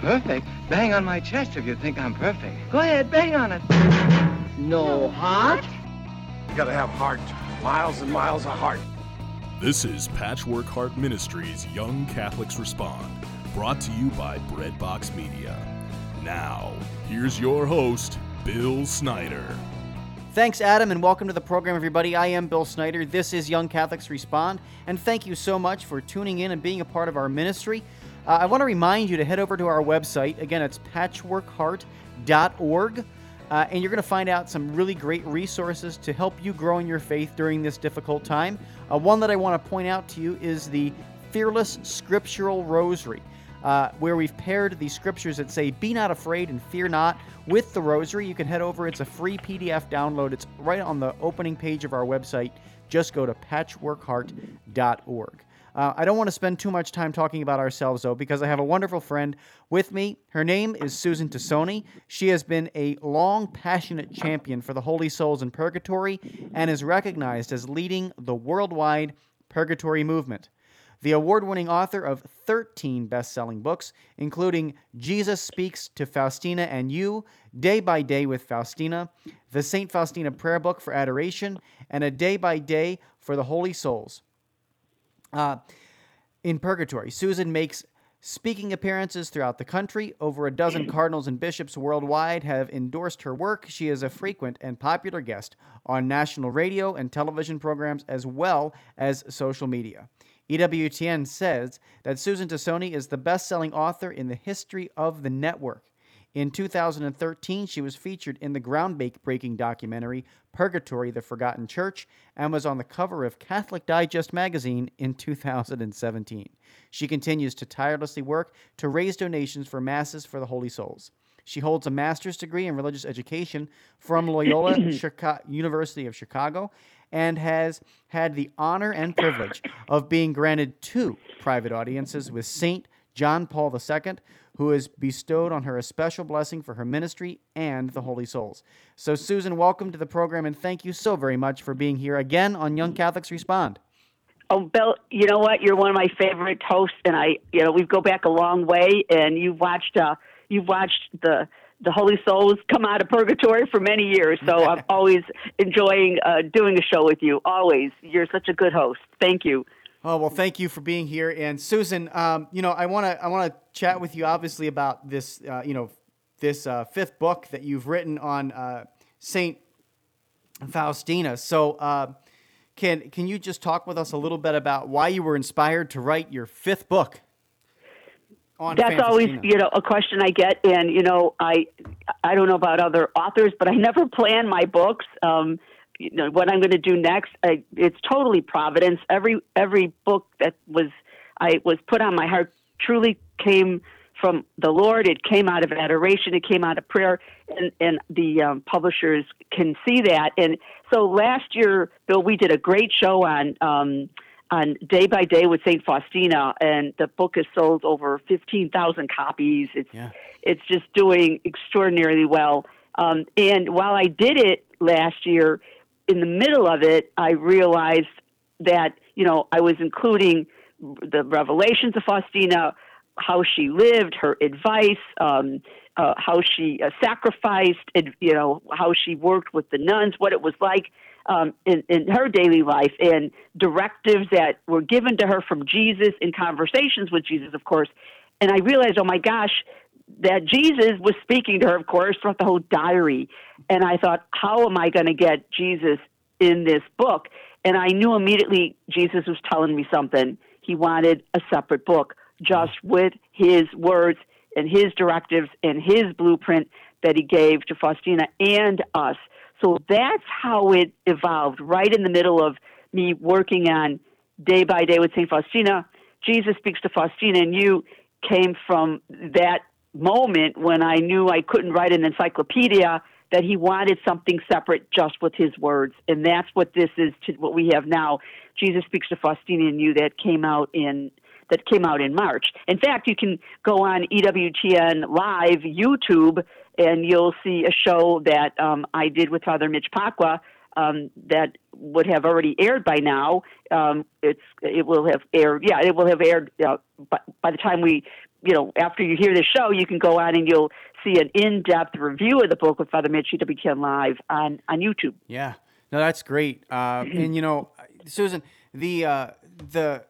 Perfect? Bang on my chest if you think I'm perfect. Go ahead, bang on it. No heart? You gotta have heart. Miles and miles of heart. This is Patchwork Heart Ministries Young Catholics Respond, brought to you by Breadbox Media. Now, here's your host, Bill Snyder. Thanks, Adam, and welcome to the program, everybody. I am Bill Snyder. This is Young Catholics Respond, and thank you so much for tuning in and being a part of our ministry. Uh, I want to remind you to head over to our website. Again, it's patchworkheart.org, uh, and you're going to find out some really great resources to help you grow in your faith during this difficult time. Uh, one that I want to point out to you is the Fearless Scriptural Rosary uh, where we've paired the scriptures that say, Be not afraid and fear not, with the rosary. You can head over, it's a free PDF download. It's right on the opening page of our website. Just go to patchworkheart.org. Uh, I don't want to spend too much time talking about ourselves, though, because I have a wonderful friend with me. Her name is Susan Tassone. She has been a long, passionate champion for the Holy Souls in Purgatory and is recognized as leading the worldwide Purgatory movement the award winning author of 13 best selling books, including Jesus Speaks to Faustina and You, Day by Day with Faustina, the St. Faustina Prayer Book for Adoration, and a Day by Day for the Holy Souls. Uh, in Purgatory, Susan makes speaking appearances throughout the country. Over a dozen cardinals and bishops worldwide have endorsed her work. She is a frequent and popular guest on national radio and television programs as well as social media. EWTN says that Susan Tassone is the best selling author in the history of the network. In 2013, she was featured in the groundbreaking documentary Purgatory The Forgotten Church and was on the cover of Catholic Digest magazine in 2017. She continues to tirelessly work to raise donations for masses for the Holy Souls. She holds a master's degree in religious education from Loyola University of Chicago and has had the honor and privilege of being granted two private audiences with Saint John Paul II, who has bestowed on her a special blessing for her ministry and the Holy Souls. So, Susan, welcome to the program, and thank you so very much for being here again on Young Catholics Respond. Oh, Bill, you know what? You're one of my favorite hosts, and I, you know, we go back a long way, and you've watched, uh, you've watched the the Holy Souls come out of purgatory for many years. So I'm always enjoying uh, doing a show with you. Always, you're such a good host. Thank you. Oh well, thank you for being here. And Susan, um, you know, I want to I want to chat with you obviously about this, uh, you know, this uh, fifth book that you've written on uh, Saint Faustina. So. Uh, can, can you just talk with us a little bit about why you were inspired to write your fifth book? That's always you know a question I get, and you know I I don't know about other authors, but I never plan my books. Um, you know what I'm going to do next. I, it's totally providence. Every every book that was I was put on my heart truly came from the Lord. It came out of adoration. It came out of prayer, and and the um, publishers can see that. And so last year, Bill, we did a great show on. Um, on Day by Day with Saint Faustina, and the book has sold over fifteen thousand copies. It's yeah. it's just doing extraordinarily well. Um, and while I did it last year, in the middle of it, I realized that you know I was including the revelations of Faustina, how she lived, her advice, um, uh, how she uh, sacrificed, and you know how she worked with the nuns, what it was like um, in, in her daily life and directives that were given to her from Jesus in conversations with Jesus, of course. And I realized, oh my gosh, that Jesus was speaking to her, of course, throughout the whole diary. And I thought, how am I going to get Jesus in this book? And I knew immediately Jesus was telling me something. He wanted a separate book just with his words and his directives and his blueprint that he gave to Faustina and us. So that's how it evolved, right in the middle of me working on day by day with St. Faustina. Jesus speaks to Faustina, and you came from that moment when I knew I couldn't write an encyclopedia, that he wanted something separate just with his words. And that's what this is to what we have now. Jesus speaks to Faustina and you that came out in that came out in March. In fact, you can go on EWTN Live YouTube and you'll see a show that um, I did with Father Mitch Pacwa um, that would have already aired by now. Um, it's it will have aired. Yeah, it will have aired uh, by, by the time we you know, after you hear the show, you can go on and you'll see an in-depth review of the book with Father Mitch EWTN Live on on YouTube. Yeah, no, that's great. Uh, and you know, Susan, the uh, the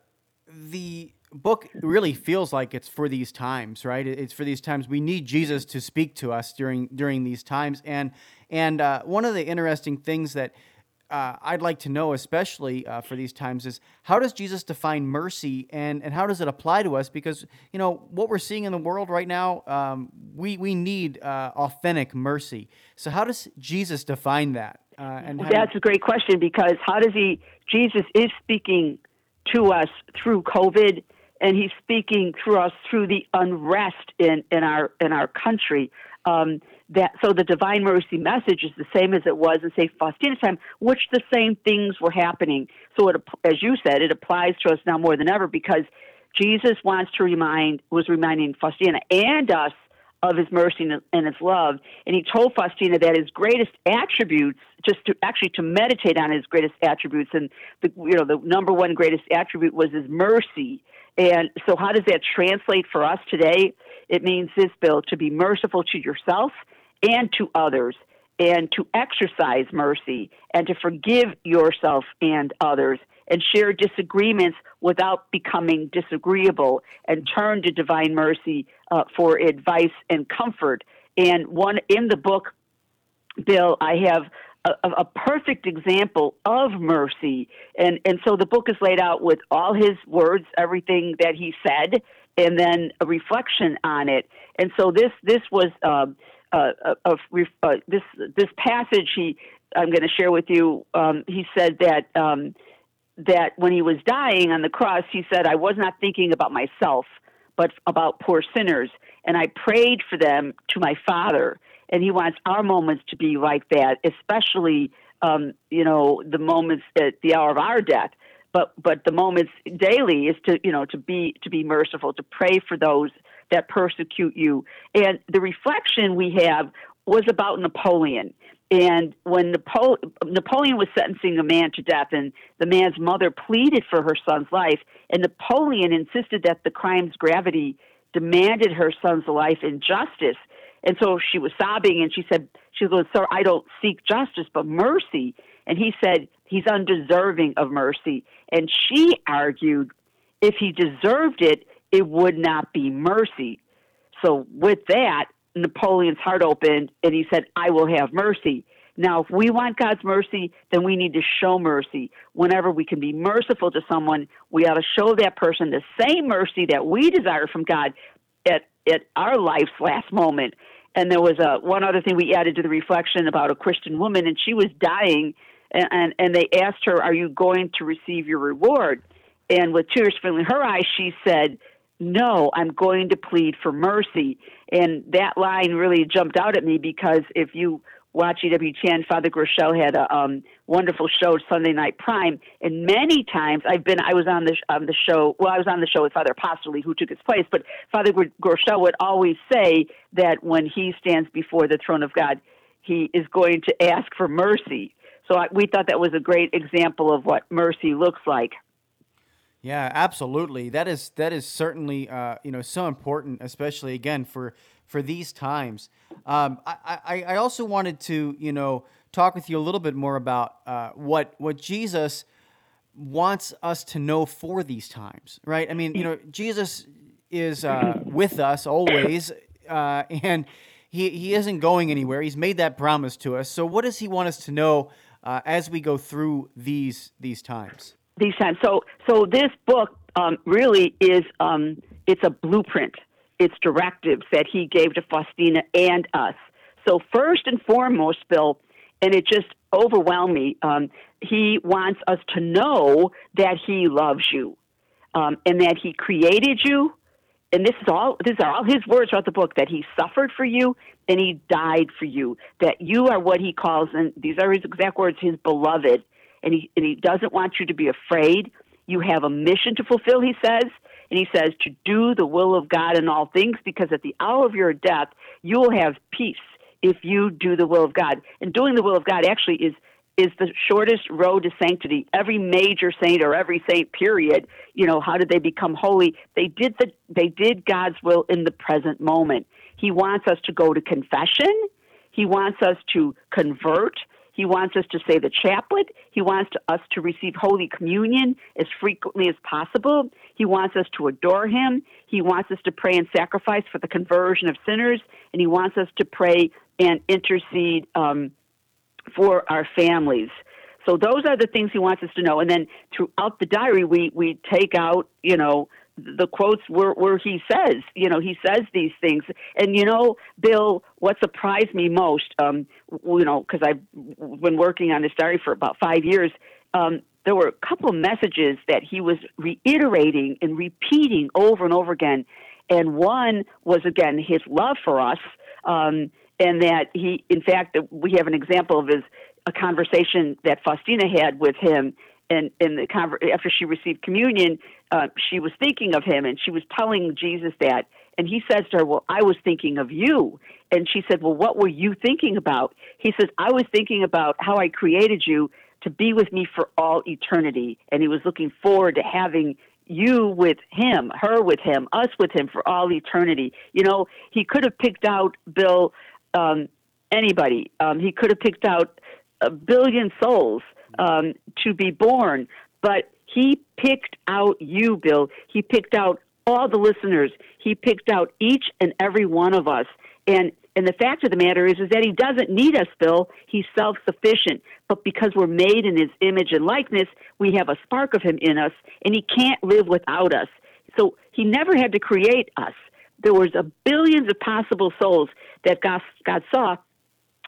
the book really feels like it's for these times, right? It's for these times. We need Jesus to speak to us during during these times. And and uh, one of the interesting things that uh, I'd like to know, especially uh, for these times, is how does Jesus define mercy and, and how does it apply to us? Because you know what we're seeing in the world right now, um, we we need uh, authentic mercy. So how does Jesus define that? Uh, and that's a great question because how does he? Jesus is speaking to us through COVID and he's speaking through us through the unrest in, in our in our country. Um, that so the divine mercy message is the same as it was in Saint Faustina's time, which the same things were happening. So it, as you said, it applies to us now more than ever because Jesus wants to remind was reminding Faustina and us of his mercy and his love. And he told Faustina that his greatest attributes, just to actually to meditate on his greatest attributes, and the you know the number one greatest attribute was his mercy. And so, how does that translate for us today? It means this, Bill, to be merciful to yourself and to others, and to exercise mercy, and to forgive yourself and others, and share disagreements without becoming disagreeable, and turn to divine mercy uh, for advice and comfort. And one in the book, Bill, I have a, a, perfect example of mercy. And, and so the book is laid out with all his words, everything that he said, and then a reflection on it. And so this, this was um, uh, a, a, this, this passage he, I'm going to share with you. Um, he said that, um, that when he was dying on the cross, he said, I was not thinking about myself, but about poor sinners. And I prayed for them to my Father and he wants our moments to be like that, especially um, you know the moments at the hour of our death. But but the moments daily is to you know to be to be merciful, to pray for those that persecute you. And the reflection we have was about Napoleon. And when Napo- Napoleon was sentencing a man to death, and the man's mother pleaded for her son's life, and Napoleon insisted that the crime's gravity demanded her son's life in justice, and so she was sobbing and she said, she goes, Sir, I don't seek justice, but mercy. And he said, He's undeserving of mercy. And she argued, if he deserved it, it would not be mercy. So with that, Napoleon's heart opened and he said, I will have mercy. Now, if we want God's mercy, then we need to show mercy. Whenever we can be merciful to someone, we ought to show that person the same mercy that we desire from God at, at our life's last moment. And there was a one other thing we added to the reflection about a Christian woman, and she was dying, and and, and they asked her, "Are you going to receive your reward?" And with tears filling her eyes, she said, "No, I'm going to plead for mercy." And that line really jumped out at me because if you watch EWTN. Father Groeschel had a um, wonderful show Sunday Night Prime, and many times I've been I was on the on the show. Well, I was on the show with Father Apostoli, who took his place, but Father Groeschel would always say that when he stands before the throne of God, he is going to ask for mercy. So I, we thought that was a great example of what mercy looks like. Yeah, absolutely. That is that is certainly uh, you know so important, especially again for for these times. Um, I, I, I also wanted to, you know, talk with you a little bit more about uh, what what Jesus wants us to know for these times, right? I mean, you know, Jesus is uh, with us always, uh, and he he isn't going anywhere. He's made that promise to us. So, what does he want us to know uh, as we go through these these times? These times. So, so this book um, really is um, it's a blueprint its directives that he gave to Faustina and us. So, first and foremost, Bill, and it just overwhelmed me, um, he wants us to know that he loves you um, and that he created you. And this is all these are all his words throughout the book that he suffered for you and he died for you. That you are what he calls, and these are his exact words, his beloved. And he and he doesn't want you to be afraid. You have a mission to fulfill, he says, and he says to do the will of God in all things because at the hour of your death, you will have peace if you do the will of God. And doing the will of God actually is is the shortest road to sanctity. Every major saint or every saint period, you know, how did they become holy? They did the they did God's will in the present moment. He wants us to go to confession. He wants us to convert. He wants us to say the chaplet. He wants to, us to receive Holy Communion as frequently as possible. He wants us to adore Him. He wants us to pray and sacrifice for the conversion of sinners. And He wants us to pray and intercede um, for our families. So those are the things He wants us to know. And then throughout the diary, we, we take out, you know, the quotes where, where he says, you know, he says these things. And, you know, Bill, what surprised me most, um, you know, because I've been working on this diary for about five years, um, there were a couple of messages that he was reiterating and repeating over and over again. And one was, again, his love for us. Um, and that he, in fact, we have an example of his a conversation that Faustina had with him and in the conver- after she received communion, uh, she was thinking of him, and she was telling Jesus that. And he says to her, "Well, I was thinking of you." And she said, "Well, what were you thinking about?" He says, "I was thinking about how I created you to be with me for all eternity." And he was looking forward to having you with him, her with him, us with him for all eternity. You know, he could have picked out Bill um, anybody. Um, he could have picked out a billion souls um, to be born. But he picked out you, Bill. He picked out all the listeners. He picked out each and every one of us. And and the fact of the matter is, is that he doesn't need us, Bill. He's self sufficient. But because we're made in his image and likeness, we have a spark of him in us, and he can't live without us. So he never had to create us. There was a billions of possible souls that God, God saw,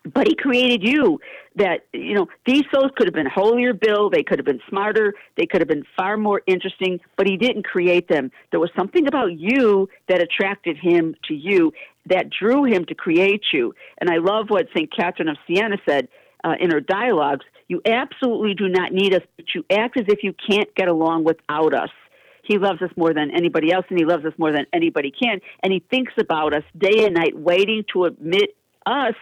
but he created you that you know these souls could have been holier bill they could have been smarter they could have been far more interesting but he didn't create them. There was something about you that attracted him to you that drew him to create you. And i love what st catherine of siena said uh, in her dialogues you absolutely do not need us but you act as if you can't get along without us. He loves us more than anybody else and he loves us more than anybody can and he thinks about us day and night waiting to admit us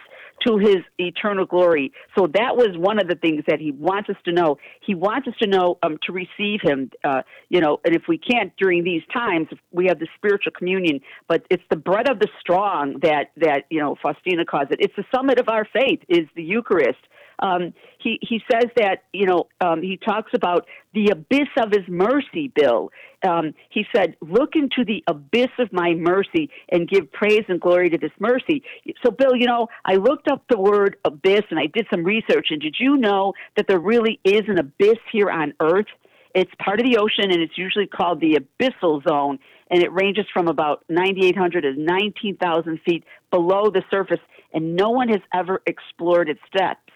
to his eternal glory. So that was one of the things that he wants us to know. He wants us to know um, to receive him, uh, you know, and if we can't during these times, we have the spiritual communion, but it's the bread of the strong that, that, you know, Faustina calls it. It's the summit of our faith is the Eucharist um, he he says that you know um, he talks about the abyss of his mercy. Bill, um, he said, "Look into the abyss of my mercy and give praise and glory to this mercy." So, Bill, you know, I looked up the word abyss and I did some research. And did you know that there really is an abyss here on Earth? It's part of the ocean, and it's usually called the abyssal zone, and it ranges from about 9,800 to 19,000 feet below the surface, and no one has ever explored its depths.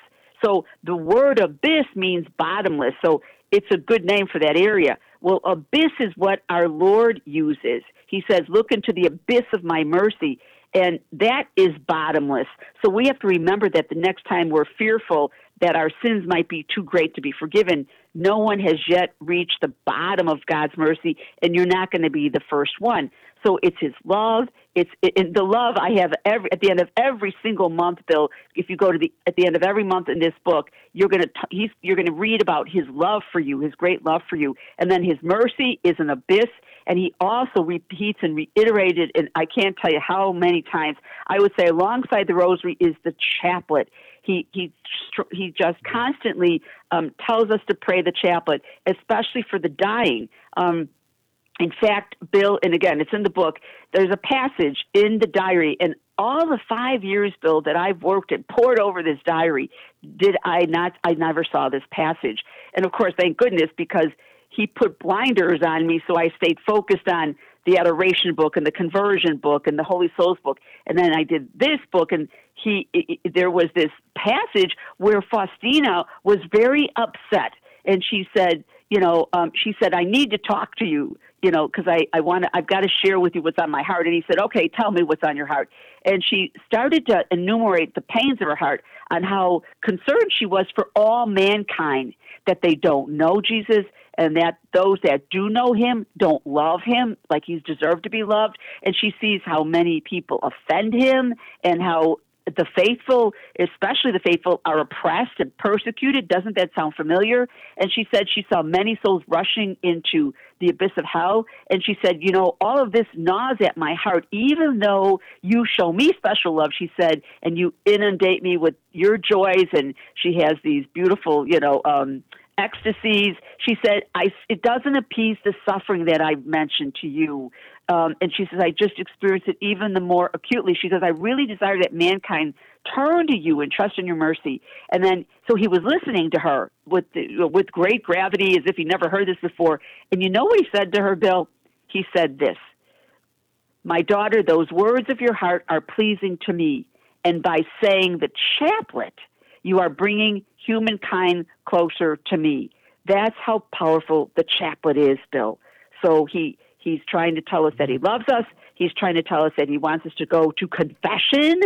So the word abyss means bottomless. So it's a good name for that area. Well, abyss is what our Lord uses. He says, Look into the abyss of my mercy. And that is bottomless. So we have to remember that the next time we're fearful that our sins might be too great to be forgiven, no one has yet reached the bottom of God's mercy, and you're not going to be the first one. So it's His love. It's it, the love I have every at the end of every single month, Bill. If you go to the at the end of every month in this book, you're gonna he's you're gonna read about His love for you, His great love for you, and then His mercy is an abyss. And he also repeats and reiterated, and I can't tell you how many times. I would say alongside the rosary is the chaplet. He he he just constantly um, tells us to pray the chaplet, especially for the dying. Um, in fact, Bill, and again, it's in the book, there's a passage in the diary, and all the five years, Bill, that I've worked and poured over this diary, did I not, I never saw this passage. And of course, thank goodness, because he put blinders on me, so I stayed focused on the adoration book and the conversion book and the Holy Souls book. And then I did this book, and he, it, there was this passage where Faustina was very upset. And she said, you know, um, she said, I need to talk to you you know, because I, I want to, I've got to share with you what's on my heart. And he said, okay, tell me what's on your heart. And she started to enumerate the pains of her heart on how concerned she was for all mankind that they don't know Jesus and that those that do know him don't love him like he's deserved to be loved. And she sees how many people offend him and how the faithful, especially the faithful, are oppressed and persecuted. Doesn't that sound familiar? And she said she saw many souls rushing into the abyss of hell. And she said, You know, all of this gnaws at my heart, even though you show me special love, she said, and you inundate me with your joys. And she has these beautiful, you know, um, ecstasies. She said, I, it doesn't appease the suffering that I've mentioned to you. Um, and she says, I just experienced it even the more acutely. She goes, I really desire that mankind turn to you and trust in your mercy. And then, so he was listening to her with, the, with great gravity as if he never heard this before. And you know what he said to her, Bill? He said this My daughter, those words of your heart are pleasing to me. And by saying the chaplet, you are bringing humankind closer to me. That's how powerful the chaplet is, Bill. So he he's trying to tell us that he loves us. He's trying to tell us that he wants us to go to confession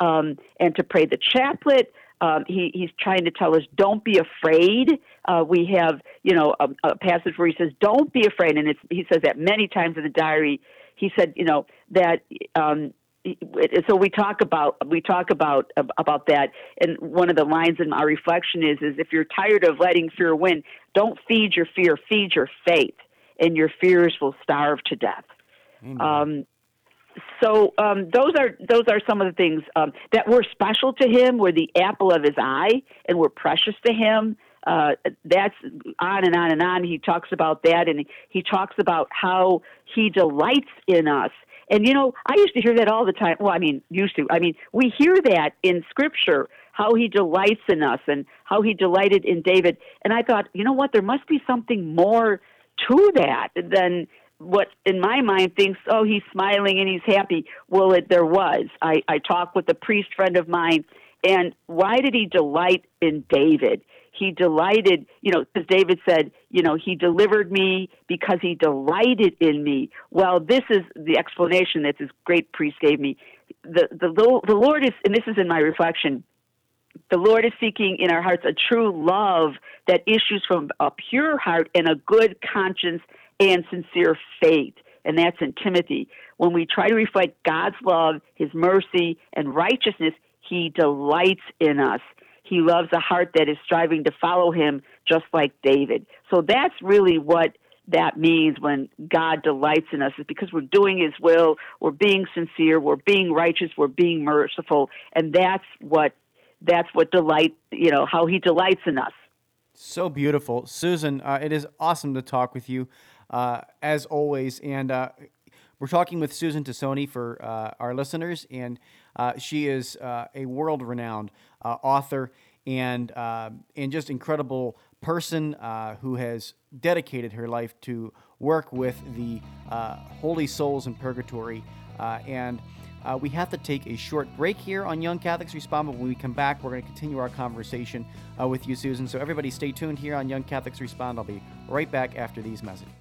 um, and to pray the chaplet. Um, he, he's trying to tell us, don't be afraid. Uh, we have, you know, a, a, passage where he says, don't be afraid. And he says that many times in the diary. He said, you know, that um, so we talk about we talk about about that and one of the lines in our reflection is is if you're tired of letting fear win don't feed your fear feed your faith and your fears will starve to death um, so um, those are those are some of the things um, that were special to him were the apple of his eye and were precious to him uh, that's on and on and on he talks about that and he talks about how he delights in us and you know, I used to hear that all the time. Well, I mean, used to. I mean, we hear that in Scripture how he delights in us and how he delighted in David. And I thought, you know what? There must be something more to that than what in my mind thinks, oh, he's smiling and he's happy. Well, it, there was. I, I talked with a priest friend of mine, and why did he delight in David? he delighted, you know, as David said, you know, he delivered me because he delighted in me. Well, this is the explanation that this great priest gave me. The, the, the Lord is, and this is in my reflection, the Lord is seeking in our hearts a true love that issues from a pure heart and a good conscience and sincere faith. And that's in Timothy. When we try to reflect God's love, His mercy, and righteousness, He delights in us. He loves a heart that is striving to follow him, just like David. So that's really what that means when God delights in us is because we're doing His will, we're being sincere, we're being righteous, we're being merciful, and that's what that's what delight you know how He delights in us. So beautiful, Susan. Uh, it is awesome to talk with you, uh, as always, and uh, we're talking with Susan Tassone for uh, our listeners, and uh, she is uh, a world-renowned uh, author and and just incredible person who has dedicated her life to work with the holy souls in purgatory. and Uh, we have to take a short break here on Young Catholics Respond, but when we come back, we're going to continue our conversation uh, with you, Susan. So everybody, stay tuned here on Young Catholics Respond. I'll be right back after these messages.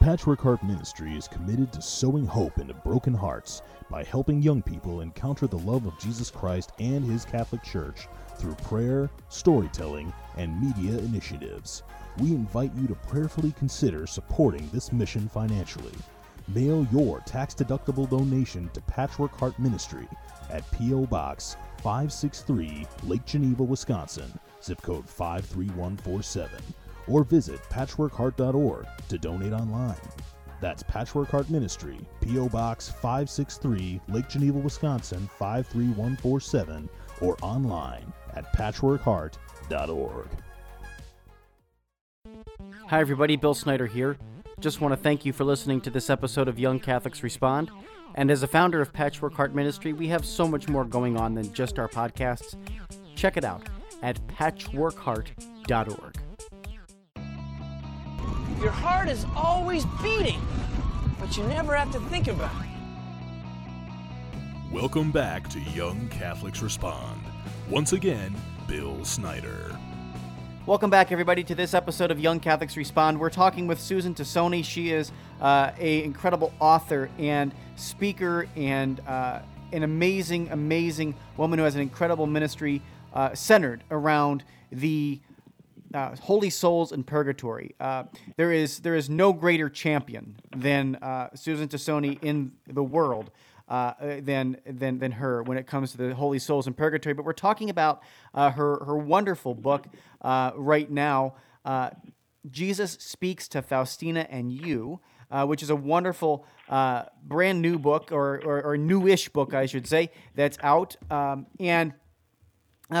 Patchwork Heart Ministry is committed to sowing hope into broken hearts by helping young people encounter the love of Jesus Christ and His Catholic Church through prayer, storytelling, and media initiatives. We invite you to prayerfully consider supporting this mission financially. Mail your tax deductible donation to Patchwork Heart Ministry at P.O. Box 563, Lake Geneva, Wisconsin, zip code 53147 or visit patchworkheart.org to donate online. That's Patchwork Heart Ministry, P.O. Box 563, Lake Geneva, Wisconsin 53147, or online at patchworkheart.org. Hi, everybody. Bill Snyder here. Just want to thank you for listening to this episode of Young Catholics Respond. And as a founder of Patchwork Heart Ministry, we have so much more going on than just our podcasts. Check it out at patchworkheart.org. Your heart is always beating, but you never have to think about it. Welcome back to Young Catholics Respond. Once again, Bill Snyder. Welcome back, everybody, to this episode of Young Catholics Respond. We're talking with Susan Tassone. She is uh, a incredible author and speaker and uh, an amazing, amazing woman who has an incredible ministry uh, centered around the uh, holy souls in purgatory. Uh, there is there is no greater champion than uh, Susan Tassone in the world. Uh, than than than her when it comes to the holy souls in purgatory. But we're talking about uh, her her wonderful book uh, right now. Uh, Jesus speaks to Faustina and you, uh, which is a wonderful uh, brand new book or, or, or, newish book, I should say, that's out. Um, and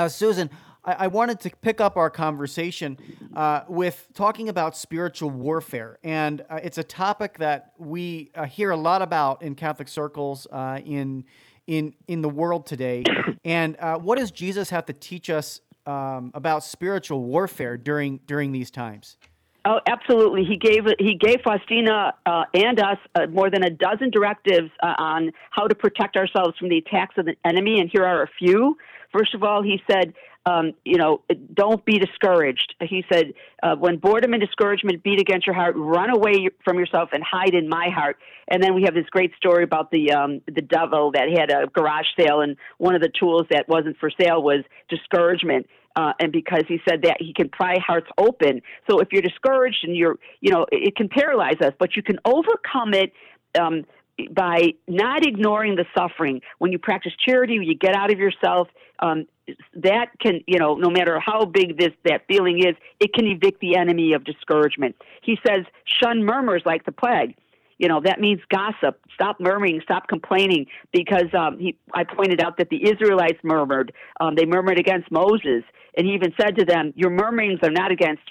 Susan, I, I, wanted to pick up our conversation uh, with talking about spiritual warfare. And uh, it's a topic that we uh, hear a lot about in Catholic circles uh, in, in, in the world today. And uh, what does Jesus have to teach us um, about spiritual warfare during, during these times? Oh, absolutely. He gave he gave Faustina uh, and us uh, more than a dozen directives uh, on how to protect ourselves from the attacks of the enemy, and here are a few. First of all, he said, um, you know, don't be discouraged. He said, uh, when boredom and discouragement beat against your heart, run away from yourself and hide in my heart. And then we have this great story about the um, the devil that had a garage sale, and one of the tools that wasn't for sale was discouragement uh, and because he said that he can pry hearts open. So if you're discouraged and you're, you know, it can paralyze us, but you can overcome it. Um, by not ignoring the suffering, when you practice charity, you get out of yourself. Um, that can, you know, no matter how big this that feeling is, it can evict the enemy of discouragement. He says, "Shun murmurs like the plague." You know, that means gossip. Stop murmuring, stop complaining, because um, he, I pointed out that the Israelites murmured. Um, they murmured against Moses. And he even said to them, Your murmurings are not against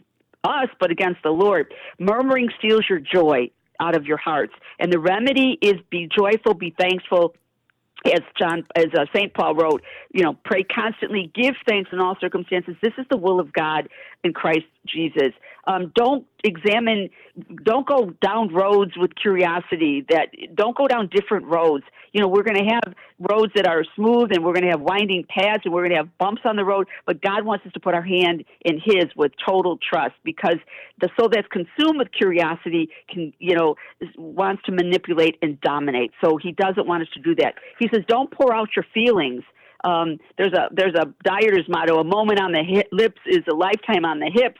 us, but against the Lord. Murmuring steals your joy out of your hearts. And the remedy is be joyful, be thankful, as John, as uh, Saint Paul wrote, you know, pray constantly, give thanks in all circumstances. This is the will of God in Christ Jesus. Um, don't examine, don't go down roads with curiosity. That don't go down different roads. You know, we're going to have roads that are smooth, and we're going to have winding paths, and we're going to have bumps on the road. But God wants us to put our hand in His with total trust, because the soul that's consumed with curiosity can, you know, wants to manipulate and dominate. So He doesn't want us to do that. He says, don't pour out your feelings. Um, there's a there's a dieter's motto: a moment on the hip, lips is a lifetime on the hips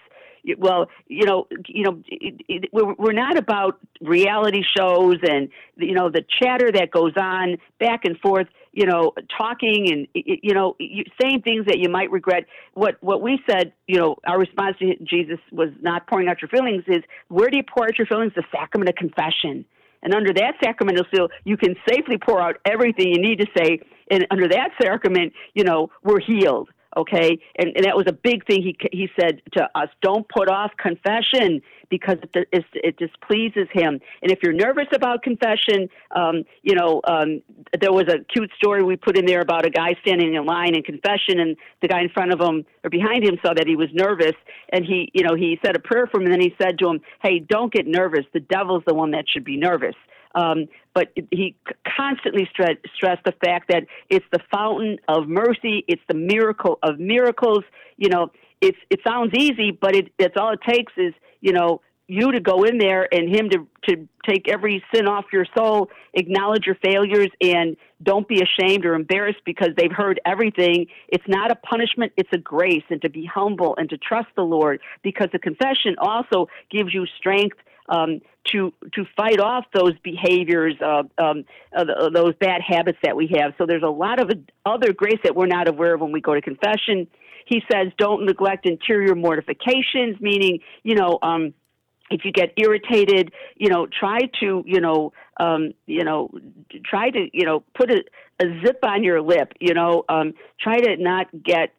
well, you know, you know, it, it, we're, we're not about reality shows and you know the chatter that goes on back and forth. You know, talking and you know, saying things that you might regret. What what we said, you know, our response to Jesus was not pouring out your feelings. Is where do you pour out your feelings? The sacrament of confession. And under that sacramental seal, you can safely pour out everything you need to say. And under that sacrament, you know, we're healed okay? And, and that was a big thing he he said to us don't put off confession because it, it, it displeases him. And if you're nervous about confession um, you know um, there was a cute story we put in there about a guy standing in line in confession and the guy in front of him or behind him saw that he was nervous. And he you know he said a prayer for him and then he said to him hey don't get nervous. The devil's the one that should be nervous um, but he constantly stressed, the fact that it's the fountain of mercy, it's the miracle of miracles. You know, it's it sounds easy, but it, it's all it takes is you know you to go in there and him to to take every sin off your soul, acknowledge your failures, and don't be ashamed or embarrassed because they've heard everything. It's not a punishment; it's a grace, and to be humble and to trust the Lord because the confession also gives you strength um, to to fight off those behaviors, uh, um, uh, those bad habits that we have. So there's a lot of other grace that we're not aware of when we go to confession. He says, don't neglect interior mortifications, meaning, you know, um, if you get irritated, you know, try to, you know, um, you know, try to, you know, put a, a zip on your lip. You know, um, try to not get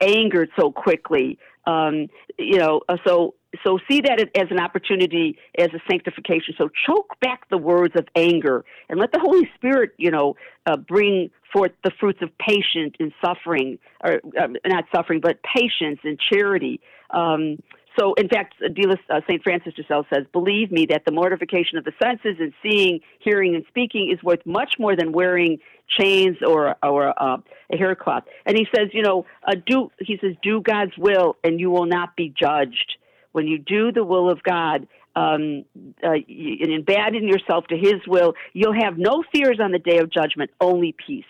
angered so quickly. Um, you know, uh, so so see that as an opportunity as a sanctification. So choke back the words of anger and let the Holy Spirit, you know, uh, bring forth the fruits of patience and suffering, or uh, not suffering, but patience and charity. Um, so, in fact, uh, St. Francis de Sales says, Believe me that the mortification of the senses and seeing, hearing, and speaking is worth much more than wearing chains or, or uh, a haircloth. And he says, You know, uh, do, he says, do God's will and you will not be judged. When you do the will of God, um, uh, and abandon yourself to His will, you'll have no fears on the day of judgment, only peace.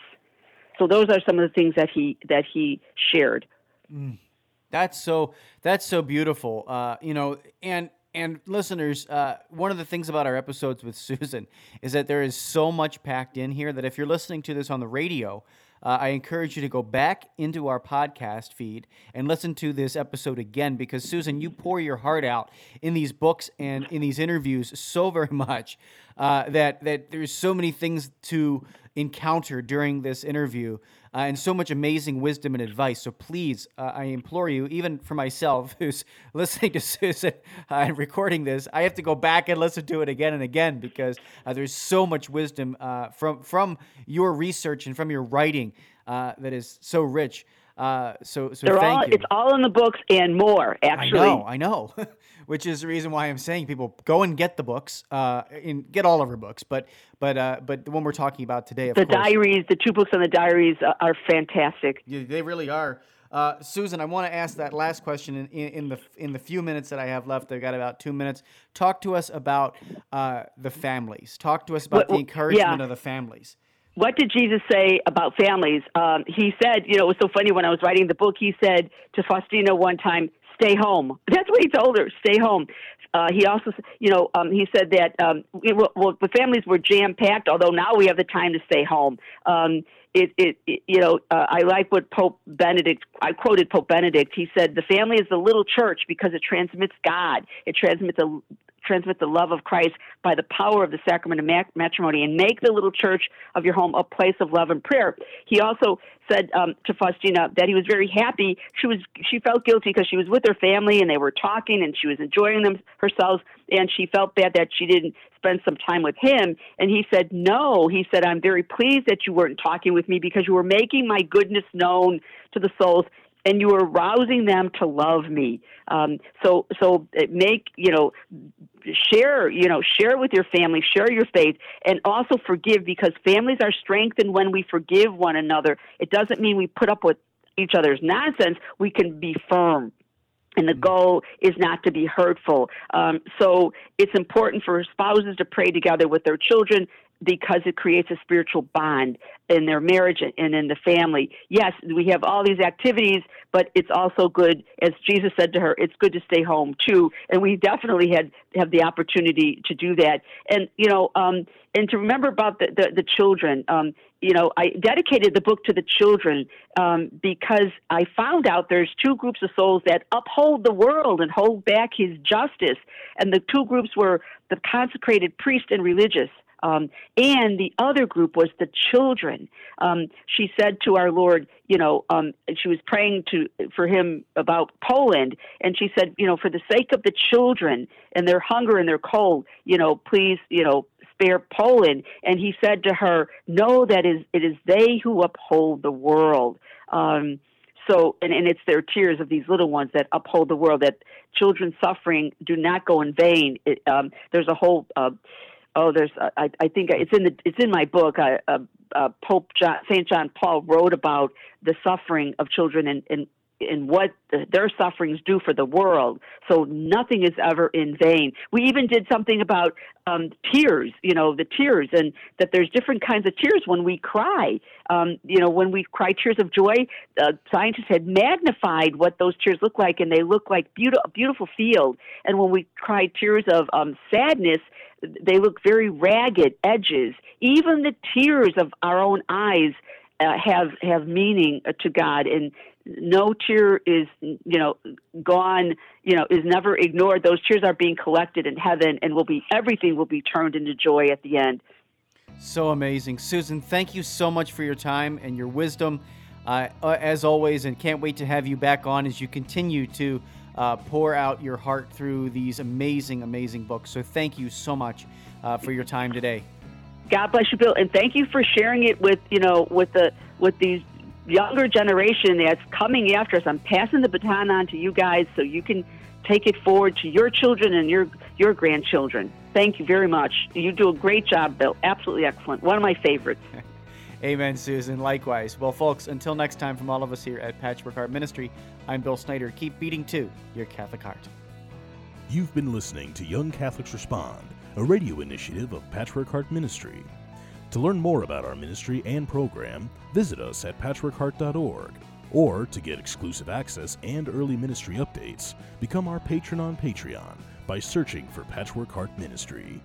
So those are some of the things that he that he shared. Mm. That's so that's so beautiful. Uh, you know, and And listeners, uh, one of the things about our episodes with Susan is that there is so much packed in here that if you're listening to this on the radio, uh, I encourage you to go back into our podcast feed and listen to this episode again because, Susan, you pour your heart out in these books and in these interviews so very much uh, that, that there's so many things to encounter during this interview uh, and so much amazing wisdom and advice. So please, uh, I implore you, even for myself who's listening to Susan uh, and recording this, I have to go back and listen to it again and again because uh, there's so much wisdom uh, from from your research and from your writing uh, that is so rich. So, so They're thank all, you. It's all in the books and more. Actually, I know. I know. which is the reason why I'm saying people go and get the books, uh, and get all of her books. But but uh, but the one we're talking about today, the course, diaries, the two books on the diaries are fantastic. Yeah, they really are. Uh, Susan, I want to ask that last question in, in, in, the in the few minutes that I have left. I've got about two minutes. Talk to us about uh, the families. Talk to us about the encouragement yeah. of the families what did Jesus say about families? Um, he said, you know, it was so funny when I was writing the book. He said to Faustina one time, stay home. That's what he told her, stay home. Uh, he also, you know, um, he said that um, it, well, the families were jam packed. Although now we have the time to stay home. Um, it, it, it, you know, uh, I like what Pope Benedict. I quoted Pope Benedict. He said, "The family is the little church because it transmits God. It transmits a transmit the love of Christ by the power of the sacrament of matrimony and make the little church of your home a place of love and prayer. He also said um, to Faustina that he was very happy. She was she felt guilty because she was with her family and they were talking and she was enjoying them herself and she felt bad that she didn't spend some time with him. And he said, No. He said, I'm very pleased that you weren't talking with me because you were making my goodness known to the souls and you are rousing them to love me. Um, so, so make you know, share you know, share with your family, share your faith, and also forgive because families are strengthened when we forgive one another. It doesn't mean we put up with each other's nonsense. We can be firm and the mm-hmm. goal is not to be hurtful. Um, so it's important for spouses to pray together with their children because it creates a spiritual bond in their marriage and in the family. Yes, we have all these activities, but it's also good, as Jesus said to her, it's good to stay home too. And we definitely had have the opportunity to do that. And you know, um, and to remember about the the, the children. Um, you know, I dedicated the book to the children um, because I found out there's two groups of souls that uphold the world and hold back His justice, and the two groups were the consecrated priest and religious. Um, and the other group was the children. Um, she said to our Lord, you know, um, she was praying to for him about Poland, and she said, you know, for the sake of the children and their hunger and their cold, you know, please, you know, spare Poland. And he said to her, "No, that is it is they who uphold the world." Um, so, and, and it's their tears of these little ones that uphold the world. That children suffering do not go in vain. It, um, there's a whole. Uh, oh, there's I, I think it's in the it's in my book. I, uh, uh, Pope John, Saint John Paul wrote about the suffering of children and and and what the, their sufferings do for the world. So nothing is ever in vain. We even did something about um, tears, you know, the tears, and that there's different kinds of tears when we cry. Um, you know, when we cry tears of joy, uh, scientists had magnified what those tears look like, and they look like beautiful, beautiful field. And when we cry tears of um, sadness, they look very ragged edges. Even the tears of our own eyes uh, have have meaning to God, and no tear is you know gone. You know is never ignored. Those tears are being collected in heaven, and will be everything will be turned into joy at the end. So amazing, Susan. Thank you so much for your time and your wisdom, uh, as always, and can't wait to have you back on as you continue to uh, pour out your heart through these amazing, amazing books. So thank you so much uh, for your time today. God bless you, Bill, and thank you for sharing it with you know with the with these younger generation that's coming after us. I'm passing the baton on to you guys so you can take it forward to your children and your your grandchildren. Thank you very much. You do a great job, Bill. Absolutely excellent. One of my favorites. Amen, Susan. Likewise. Well, folks, until next time, from all of us here at Patchwork Heart Ministry, I'm Bill Snyder. Keep beating to your Catholic heart. You've been listening to Young Catholics Respond, a radio initiative of Patchwork Heart Ministry. To learn more about our ministry and program, visit us at patchworkheart.org Or to get exclusive access and early ministry updates, become our patron on Patreon by searching for Patchwork Heart Ministry.